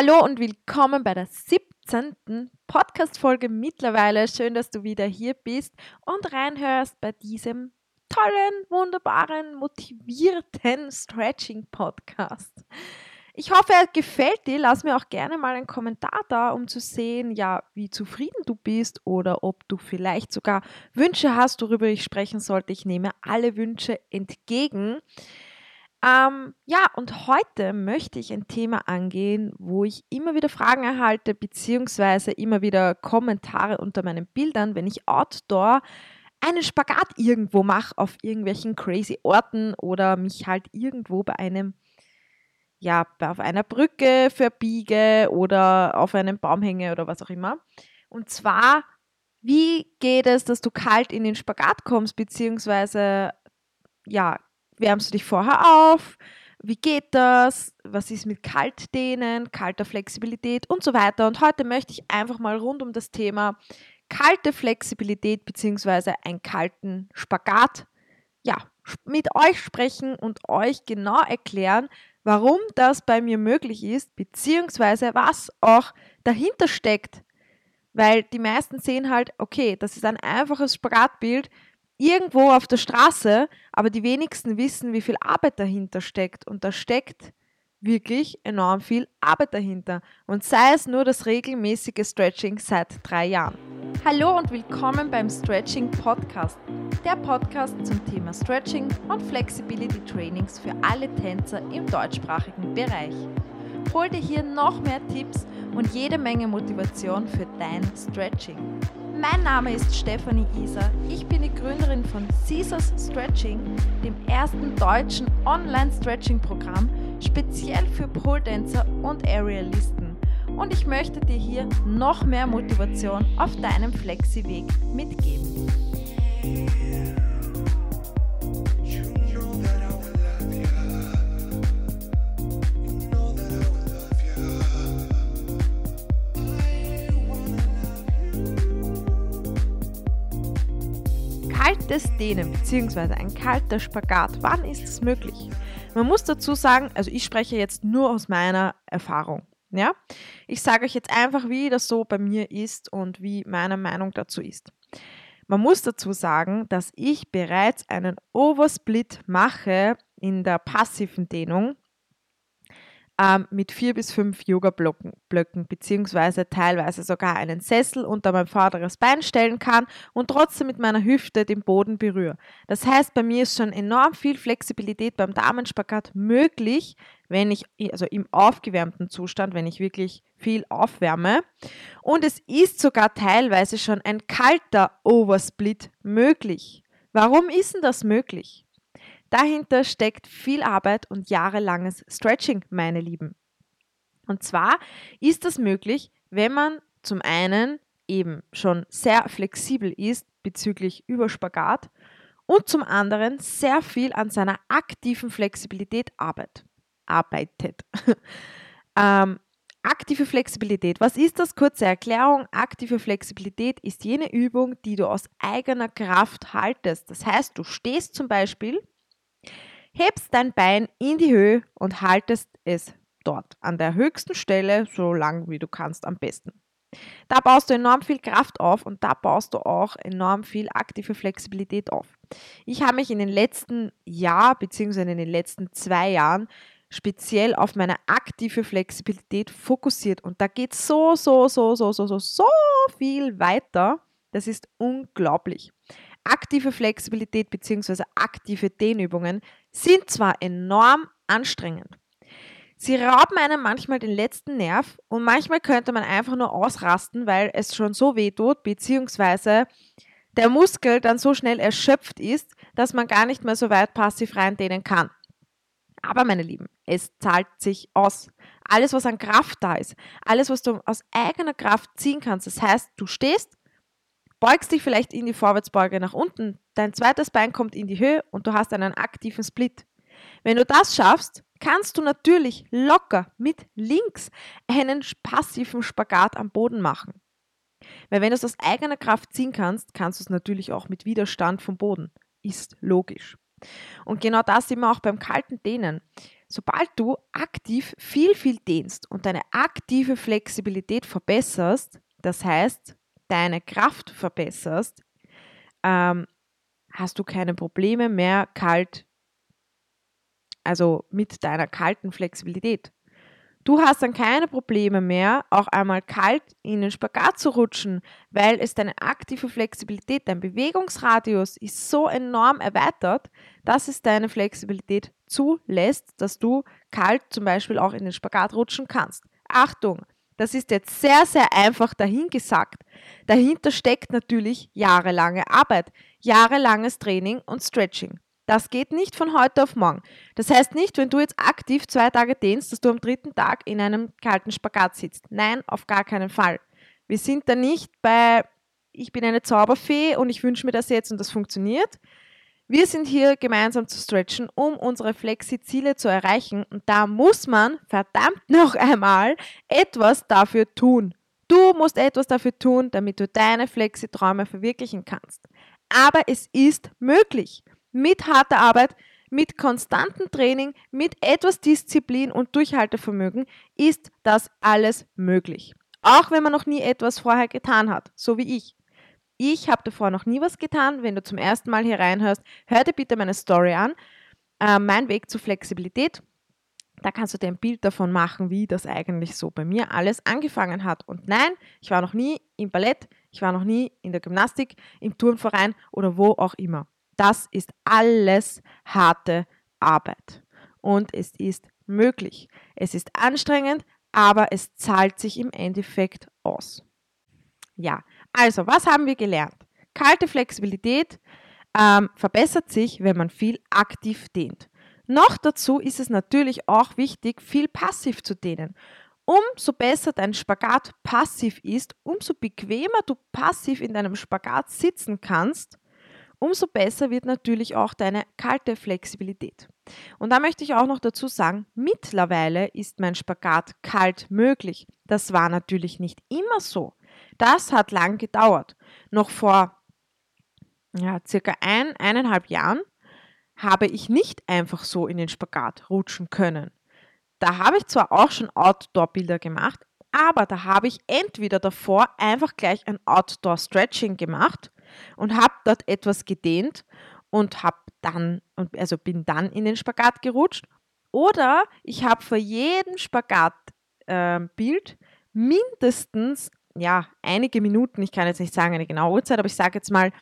Hallo und willkommen bei der 17. Podcast-Folge mittlerweile. Schön, dass du wieder hier bist und reinhörst bei diesem tollen, wunderbaren, motivierten Stretching-Podcast. Ich hoffe, er gefällt dir. Lass mir auch gerne mal einen Kommentar da, um zu sehen, ja, wie zufrieden du bist oder ob du vielleicht sogar Wünsche hast, worüber ich sprechen sollte. Ich nehme alle Wünsche entgegen. Ähm, ja, und heute möchte ich ein Thema angehen, wo ich immer wieder Fragen erhalte, beziehungsweise immer wieder Kommentare unter meinen Bildern, wenn ich outdoor einen Spagat irgendwo mache, auf irgendwelchen crazy Orten oder mich halt irgendwo bei einem, ja, auf einer Brücke verbiege oder auf einem Baum hänge oder was auch immer. Und zwar, wie geht es, dass du kalt in den Spagat kommst, beziehungsweise ja, wärmst du dich vorher auf? Wie geht das? Was ist mit Kaltdehnen, kalter Flexibilität und so weiter? Und heute möchte ich einfach mal rund um das Thema kalte Flexibilität bzw. einen kalten Spagat ja, mit euch sprechen und euch genau erklären, warum das bei mir möglich ist, beziehungsweise was auch dahinter steckt. Weil die meisten sehen halt, okay, das ist ein einfaches Spagatbild, irgendwo auf der Straße, aber die wenigsten wissen, wie viel Arbeit dahinter steckt. Und da steckt wirklich enorm viel Arbeit dahinter. Und sei es nur das regelmäßige Stretching seit drei Jahren. Hallo und willkommen beim Stretching Podcast. Der Podcast zum Thema Stretching und Flexibility Trainings für alle Tänzer im deutschsprachigen Bereich. Hol dir hier noch mehr Tipps und jede Menge Motivation für dein Stretching. Mein Name ist Stefanie Iser. Ich bin die Gründerin von Caesars Stretching, dem ersten deutschen Online-Stretching-Programm speziell für Pole Dancer und Aerialisten. Und ich möchte dir hier noch mehr Motivation auf deinem Flexi-Weg mitgeben. Kaltes Dehnen bzw. ein kalter Spagat, wann ist es möglich? Man muss dazu sagen, also ich spreche jetzt nur aus meiner Erfahrung. Ja? Ich sage euch jetzt einfach, wie das so bei mir ist und wie meine Meinung dazu ist. Man muss dazu sagen, dass ich bereits einen Oversplit mache in der passiven Dehnung ähm, mit vier bis fünf Yoga-Blöcken, Blöcken, beziehungsweise teilweise sogar einen Sessel unter mein vorderes Bein stellen kann und trotzdem mit meiner Hüfte den Boden berühre. Das heißt, bei mir ist schon enorm viel Flexibilität beim Damenspagat möglich, wenn ich, also im aufgewärmten Zustand, wenn ich wirklich viel aufwärme. Und es ist sogar teilweise schon ein kalter Oversplit möglich. Warum ist denn das möglich? Dahinter steckt viel Arbeit und jahrelanges Stretching, meine Lieben. Und zwar ist das möglich, wenn man zum einen eben schon sehr flexibel ist bezüglich Überspagat und zum anderen sehr viel an seiner aktiven Flexibilität arbeit, arbeitet. ähm, aktive Flexibilität. Was ist das? Kurze Erklärung. Aktive Flexibilität ist jene Übung, die du aus eigener Kraft haltest. Das heißt, du stehst zum Beispiel hebst dein Bein in die Höhe und haltest es dort an der höchsten Stelle so lang wie du kannst am besten. Da baust du enorm viel Kraft auf und da baust du auch enorm viel aktive Flexibilität auf. Ich habe mich in den letzten Jahr bzw. in den letzten zwei Jahren speziell auf meine aktive Flexibilität fokussiert und da geht so, so, so, so, so, so, so viel weiter. Das ist unglaublich. Aktive Flexibilität bzw. aktive Dehnübungen sind zwar enorm anstrengend. Sie rauben einem manchmal den letzten Nerv und manchmal könnte man einfach nur ausrasten, weil es schon so weh tut, beziehungsweise der Muskel dann so schnell erschöpft ist, dass man gar nicht mehr so weit passiv rein dehnen kann. Aber meine Lieben, es zahlt sich aus. Alles, was an Kraft da ist, alles, was du aus eigener Kraft ziehen kannst, das heißt, du stehst, beugst dich vielleicht in die Vorwärtsbeuge nach unten, dein zweites Bein kommt in die Höhe und du hast einen aktiven Split. Wenn du das schaffst, kannst du natürlich locker mit links einen passiven Spagat am Boden machen. Weil wenn du es aus eigener Kraft ziehen kannst, kannst du es natürlich auch mit Widerstand vom Boden. Ist logisch. Und genau das sehen wir auch beim kalten Dehnen. sobald du aktiv viel, viel dehnst und deine aktive Flexibilität verbesserst, das heißt, deine Kraft verbesserst, ähm, hast du keine Probleme mehr kalt, also mit deiner kalten Flexibilität. Du hast dann keine Probleme mehr, auch einmal kalt in den Spagat zu rutschen, weil es deine aktive Flexibilität, dein Bewegungsradius ist so enorm erweitert, dass es deine Flexibilität zulässt, dass du kalt zum Beispiel auch in den Spagat rutschen kannst. Achtung, das ist jetzt sehr, sehr einfach dahingesagt. Dahinter steckt natürlich jahrelange Arbeit, jahrelanges Training und Stretching. Das geht nicht von heute auf morgen. Das heißt nicht, wenn du jetzt aktiv zwei Tage dehnst, dass du am dritten Tag in einem kalten Spagat sitzt. Nein, auf gar keinen Fall. Wir sind da nicht bei, ich bin eine Zauberfee und ich wünsche mir das jetzt und das funktioniert. Wir sind hier gemeinsam zu stretchen, um unsere Flexi-Ziele zu erreichen. Und da muss man verdammt noch einmal etwas dafür tun. Du musst etwas dafür tun, damit du deine Flexi-Träume verwirklichen kannst. Aber es ist möglich mit harter Arbeit, mit konstantem Training, mit etwas Disziplin und Durchhaltevermögen ist das alles möglich. Auch wenn man noch nie etwas vorher getan hat, so wie ich. Ich habe davor noch nie was getan. Wenn du zum ersten Mal hier reinhörst, hör dir bitte meine Story an. Äh, mein Weg zur Flexibilität. Da kannst du dir ein Bild davon machen, wie das eigentlich so bei mir alles angefangen hat. Und nein, ich war noch nie im Ballett, ich war noch nie in der Gymnastik, im Turnverein oder wo auch immer. Das ist alles harte Arbeit. Und es ist möglich. Es ist anstrengend, aber es zahlt sich im Endeffekt aus. Ja, also, was haben wir gelernt? Kalte Flexibilität ähm, verbessert sich, wenn man viel aktiv dehnt. Noch dazu ist es natürlich auch wichtig, viel passiv zu dehnen. Umso besser dein Spagat passiv ist, umso bequemer du passiv in deinem Spagat sitzen kannst, umso besser wird natürlich auch deine kalte Flexibilität. Und da möchte ich auch noch dazu sagen, mittlerweile ist mein Spagat kalt möglich. Das war natürlich nicht immer so. Das hat lang gedauert. Noch vor ja, circa ein, eineinhalb Jahren habe ich nicht einfach so in den Spagat rutschen können. Da habe ich zwar auch schon Outdoor-Bilder gemacht, aber da habe ich entweder davor einfach gleich ein Outdoor-Stretching gemacht und habe dort etwas gedehnt und habe dann, also bin dann in den Spagat gerutscht. Oder ich habe vor jedem Spagatbild äh, mindestens ja, einige Minuten, ich kann jetzt nicht sagen eine genaue Uhrzeit, aber ich sage jetzt mal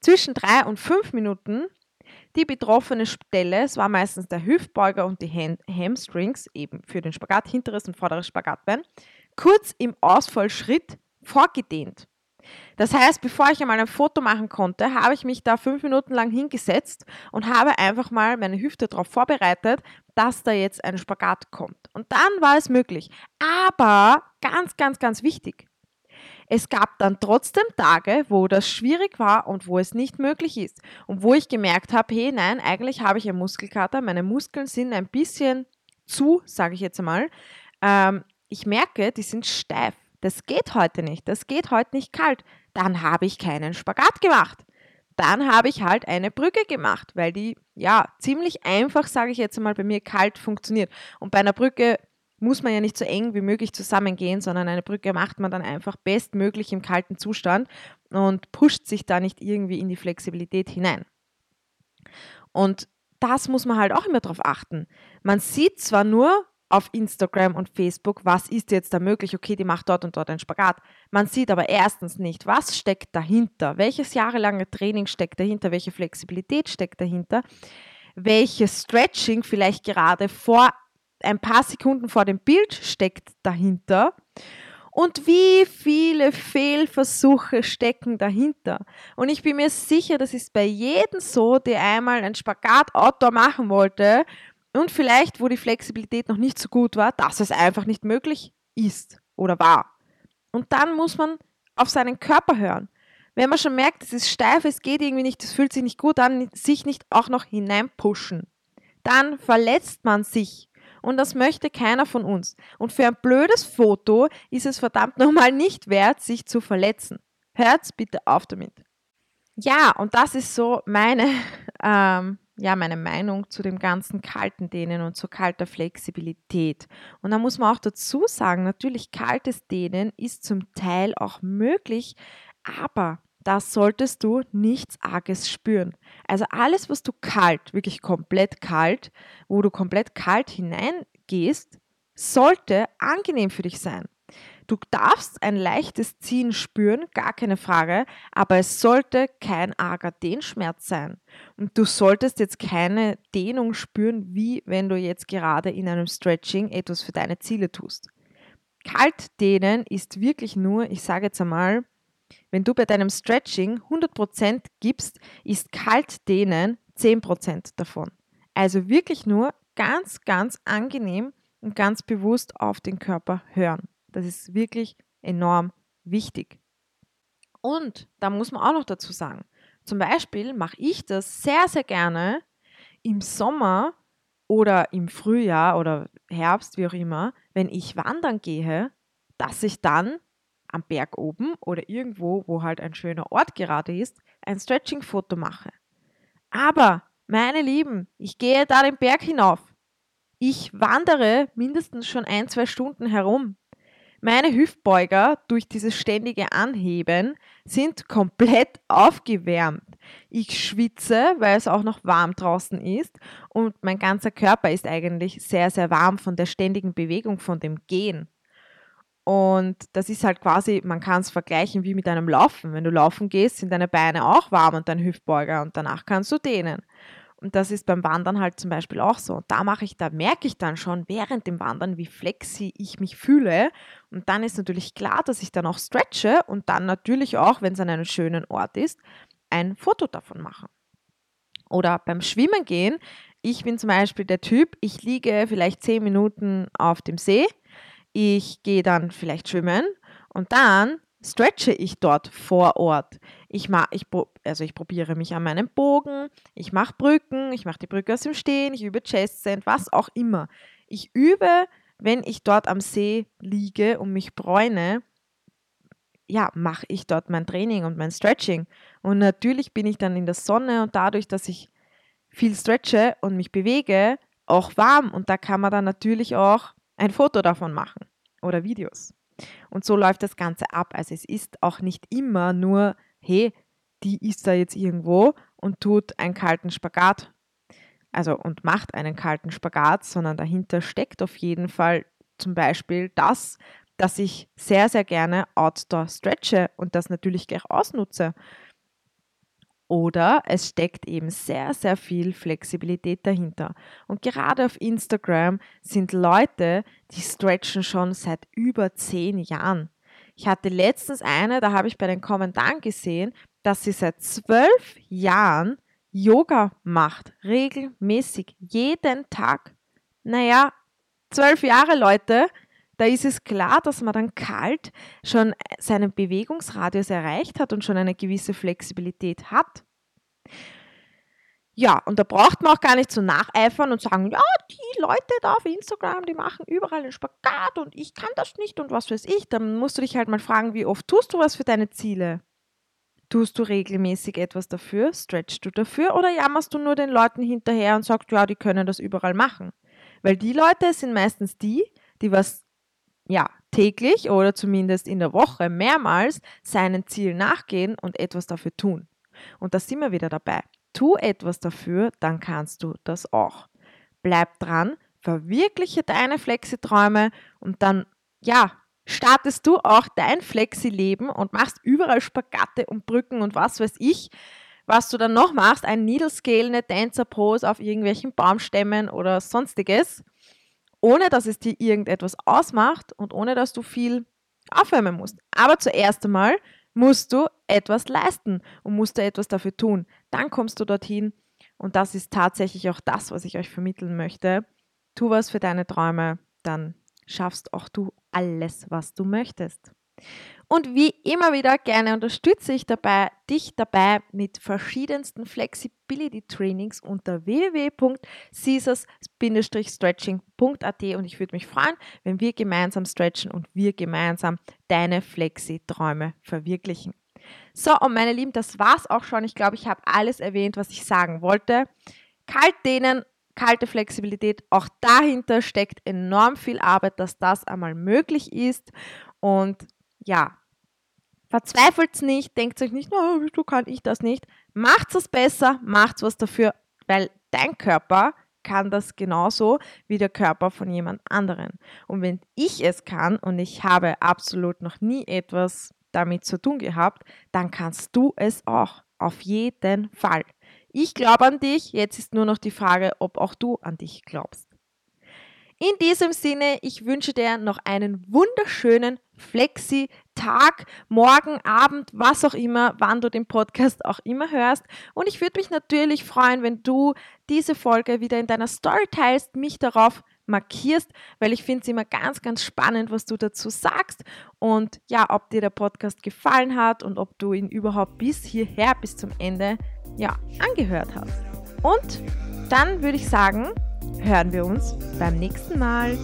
zwischen drei und fünf Minuten die betroffene Stelle, es war meistens der Hüftbeuger und die Hand Hamstrings, eben für den Spagat, hinteres und vorderes Spagatbein, kurz im Ausfallschritt vorgedehnt. Das heißt, bevor ich einmal ein Foto machen konnte, habe ich mich da fünf Minuten lang hingesetzt und habe einfach mal meine Hüfte darauf vorbereitet, dass da jetzt ein Spagat kommt. Und dann war es möglich. Aber ganz, ganz, ganz wichtig. Es gab dann trotzdem Tage, wo das schwierig war und wo es nicht möglich ist. Und wo ich gemerkt habe, hey, nein, eigentlich habe ich einen Muskelkater, meine Muskeln sind ein bisschen zu, sage ich jetzt einmal. Ähm, ich merke, die sind steif. Das geht heute nicht. Das geht heute nicht kalt. Dann habe ich keinen Spagat gemacht. Dann habe ich halt eine Brücke gemacht, weil die ja ziemlich einfach, sage ich jetzt einmal, bei mir kalt funktioniert. Und bei einer Brücke muss man ja nicht so eng wie möglich zusammengehen, sondern eine Brücke macht man dann einfach bestmöglich im kalten Zustand und pusht sich da nicht irgendwie in die Flexibilität hinein. Und das muss man halt auch immer darauf achten. Man sieht zwar nur, auf Instagram und Facebook, was ist jetzt da möglich? Okay, die macht dort und dort einen Spagat. Man sieht aber erstens nicht, was steckt dahinter, welches jahrelange Training steckt dahinter, welche Flexibilität steckt dahinter, welches Stretching vielleicht gerade vor ein paar Sekunden vor dem Bild steckt dahinter und wie viele Fehlversuche stecken dahinter. Und ich bin mir sicher, das ist bei jedem so, der einmal einen Spagat-Outdoor machen wollte und vielleicht, wo die Flexibilität noch nicht so gut war, dass es einfach nicht möglich ist oder war. Und dann muss man auf seinen Körper hören. Wenn man schon merkt, es ist steif, es geht irgendwie nicht, es fühlt sich nicht gut an, sich nicht auch noch hineinpushen. Dann verletzt man sich. Und das möchte keiner von uns. Und für ein blödes Foto ist es verdammt nochmal nicht wert, sich zu verletzen. Hört's bitte auf damit. Ja, und das ist so meine ähm, ja, meine Meinung zu dem ganzen kalten Dehnen und zur kalter Flexibilität. Und da muss man auch dazu sagen, natürlich kaltes Dehnen ist zum Teil auch möglich, aber da solltest du nichts Arges spüren. Also alles, was du kalt, wirklich komplett kalt, wo du komplett kalt hineingehst, sollte angenehm für dich sein. Du darfst ein leichtes Ziehen spüren, gar keine Frage, aber es sollte kein arger Dehnschmerz sein. Und du solltest jetzt keine Dehnung spüren, wie wenn du jetzt gerade in einem Stretching etwas für deine Ziele tust. Kalt dehnen ist wirklich nur, ich sage jetzt einmal, wenn du bei deinem Stretching 100% gibst, ist kalt dehnen 10% davon. Also wirklich nur ganz, ganz angenehm und ganz bewusst auf den Körper hören. Das ist wirklich enorm wichtig. Und da muss man auch noch dazu sagen, zum Beispiel mache ich das sehr, sehr gerne im Sommer oder im Frühjahr oder Herbst, wie auch immer, wenn ich wandern gehe, dass ich dann am Berg oben oder irgendwo, wo halt ein schöner Ort gerade ist, ein Stretching-Foto mache. Aber, meine Lieben, ich gehe da den Berg hinauf. Ich wandere mindestens schon ein, zwei Stunden herum. Meine Hüftbeuger durch dieses ständige Anheben sind komplett aufgewärmt. Ich schwitze, weil es auch noch warm draußen ist und mein ganzer Körper ist eigentlich sehr, sehr warm von der ständigen Bewegung, von dem Gehen. Und das ist halt quasi, man kann es vergleichen wie mit einem Laufen. Wenn du laufen gehst, sind deine Beine auch warm und dein Hüftbeuger und danach kannst du dehnen. Und das ist beim Wandern halt zum Beispiel auch so. Und da mache ich, da merke ich dann schon während dem Wandern, wie flexi ich mich fühle. Und dann ist natürlich klar, dass ich dann auch stretche und dann natürlich auch, wenn es an einem schönen Ort ist, ein Foto davon mache. Oder beim Schwimmen gehen. Ich bin zum Beispiel der Typ, ich liege vielleicht zehn Minuten auf dem See. Ich gehe dann vielleicht schwimmen und dann stretche ich dort vor Ort. Ich, mach, ich, also ich probiere mich an meinem Bogen, ich mache Brücken, ich mache die Brücke aus dem Stehen, ich übe Chest Sand, was auch immer. Ich übe, wenn ich dort am See liege und mich bräune, ja, mache ich dort mein Training und mein Stretching. Und natürlich bin ich dann in der Sonne und dadurch, dass ich viel stretche und mich bewege, auch warm. Und da kann man dann natürlich auch ein Foto davon machen oder Videos. Und so läuft das Ganze ab. Also es ist auch nicht immer nur, hey, die ist da jetzt irgendwo und tut einen kalten Spagat, also und macht einen kalten Spagat, sondern dahinter steckt auf jeden Fall zum Beispiel das, dass ich sehr, sehr gerne Outdoor stretche und das natürlich gleich ausnutze. Oder es steckt eben sehr, sehr viel Flexibilität dahinter. Und gerade auf Instagram sind Leute, die stretchen schon seit über zehn Jahren. Ich hatte letztens eine, da habe ich bei den Kommentaren gesehen, dass sie seit zwölf Jahren Yoga macht, regelmäßig, jeden Tag. Naja, zwölf Jahre, Leute, da ist es klar, dass man dann kalt schon seinen Bewegungsradius erreicht hat und schon eine gewisse Flexibilität hat. Ja, und da braucht man auch gar nicht so nacheifern und sagen, ja, die Leute da auf Instagram, die machen überall einen Spagat und ich kann das nicht und was weiß ich. Dann musst du dich halt mal fragen, wie oft tust du was für deine Ziele? Tust du regelmäßig etwas dafür? Stretchst du dafür? Oder jammerst du nur den Leuten hinterher und sagst, ja, die können das überall machen? Weil die Leute sind meistens die, die was ja, täglich oder zumindest in der Woche mehrmals seinen Ziel nachgehen und etwas dafür tun. Und da sind wir wieder dabei. Tu etwas dafür, dann kannst du das auch. Bleib dran, verwirkliche deine Flexi-Träume und dann, ja, startest du auch dein Flexi-Leben und machst überall Spagate und Brücken und was weiß ich, was du dann noch machst, ein Needle Scale, eine Dancer Pose auf irgendwelchen Baumstämmen oder sonstiges ohne dass es dir irgendetwas ausmacht und ohne dass du viel aufwärmen musst. Aber zuerst einmal musst du etwas leisten und musst du etwas dafür tun. Dann kommst du dorthin und das ist tatsächlich auch das, was ich euch vermitteln möchte. Tu was für deine Träume, dann schaffst auch du alles, was du möchtest. Und wie immer wieder gerne unterstütze ich dabei, dich dabei mit verschiedensten Flexibility Trainings unter www.caesars-stretching.at und ich würde mich freuen, wenn wir gemeinsam stretchen und wir gemeinsam deine Flexi-Träume verwirklichen. So, und meine Lieben, das war's auch schon. Ich glaube, ich habe alles erwähnt, was ich sagen wollte. kalt dehnen, kalte Flexibilität, auch dahinter steckt enorm viel Arbeit, dass das einmal möglich ist. Und ja, verzweifelt nicht, denkt euch nicht, no, du kann ich das nicht. Macht es besser, macht was dafür, weil dein Körper kann das genauso wie der Körper von jemand anderen. Und wenn ich es kann und ich habe absolut noch nie etwas damit zu tun gehabt, dann kannst du es auch. Auf jeden Fall. Ich glaube an dich. Jetzt ist nur noch die Frage, ob auch du an dich glaubst. In diesem Sinne, ich wünsche dir noch einen wunderschönen Flexi-Tag, morgen, Abend, was auch immer, wann du den Podcast auch immer hörst. Und ich würde mich natürlich freuen, wenn du diese Folge wieder in deiner Story teilst, mich darauf markierst, weil ich finde es immer ganz, ganz spannend, was du dazu sagst und ja, ob dir der Podcast gefallen hat und ob du ihn überhaupt bis hierher, bis zum Ende, ja, angehört hast. Und dann würde ich sagen, hören wir uns beim nächsten Mal.